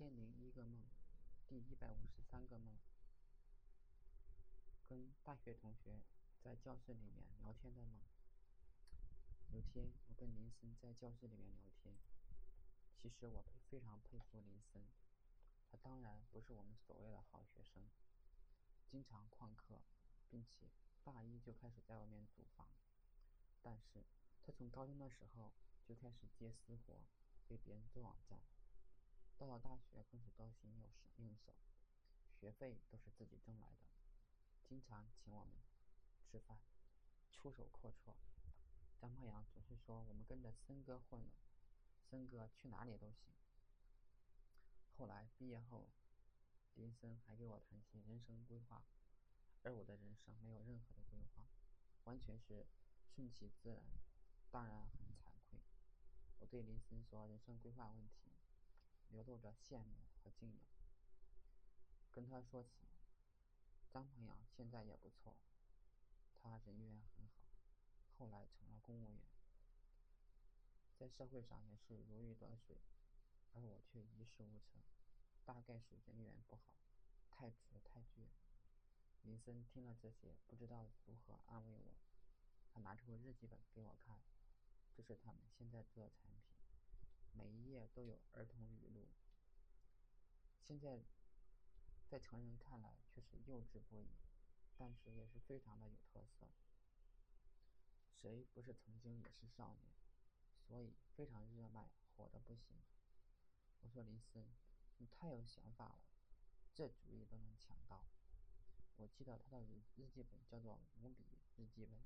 千零一个梦，第一百五十三个梦。跟大学同学在教室里面聊天的梦。有天，我跟林森在教室里面聊天。其实我非常佩服林森，他当然不是我们所谓的好学生，经常旷课，并且大一就开始在外面租房。但是他从高中的时候就开始接私活，给别人做网站。到了大学更是得心应手，应手，学费都是自己挣来的，经常请我们吃饭，出手阔绰。张博洋总是说我们跟着森哥混了，森哥去哪里都行。后来毕业后，林森还给我谈起人生规划，而我的人生没有任何的规划，完全是顺其自然，当然很惭愧。我对林森说人生规划问题。流露着羡慕和敬仰。跟他说起，张鹏阳现在也不错，他人缘很好，后来成了公务员，在社会上也是如鱼得水，而我却一事无成，大概是人缘不好，太直太倔。林森听了这些，不知道如何安慰我，他拿出日记本给我看，这是他们现在做的产品。每一页都有儿童语录，现在在成人看来却是幼稚不已，但是也是非常的有特色。谁不是曾经也是少年？所以非常热卖，火的不行。我说林森，你太有想法了，这主意都能抢到。我记得他的日日记本叫做“五笔日记本”。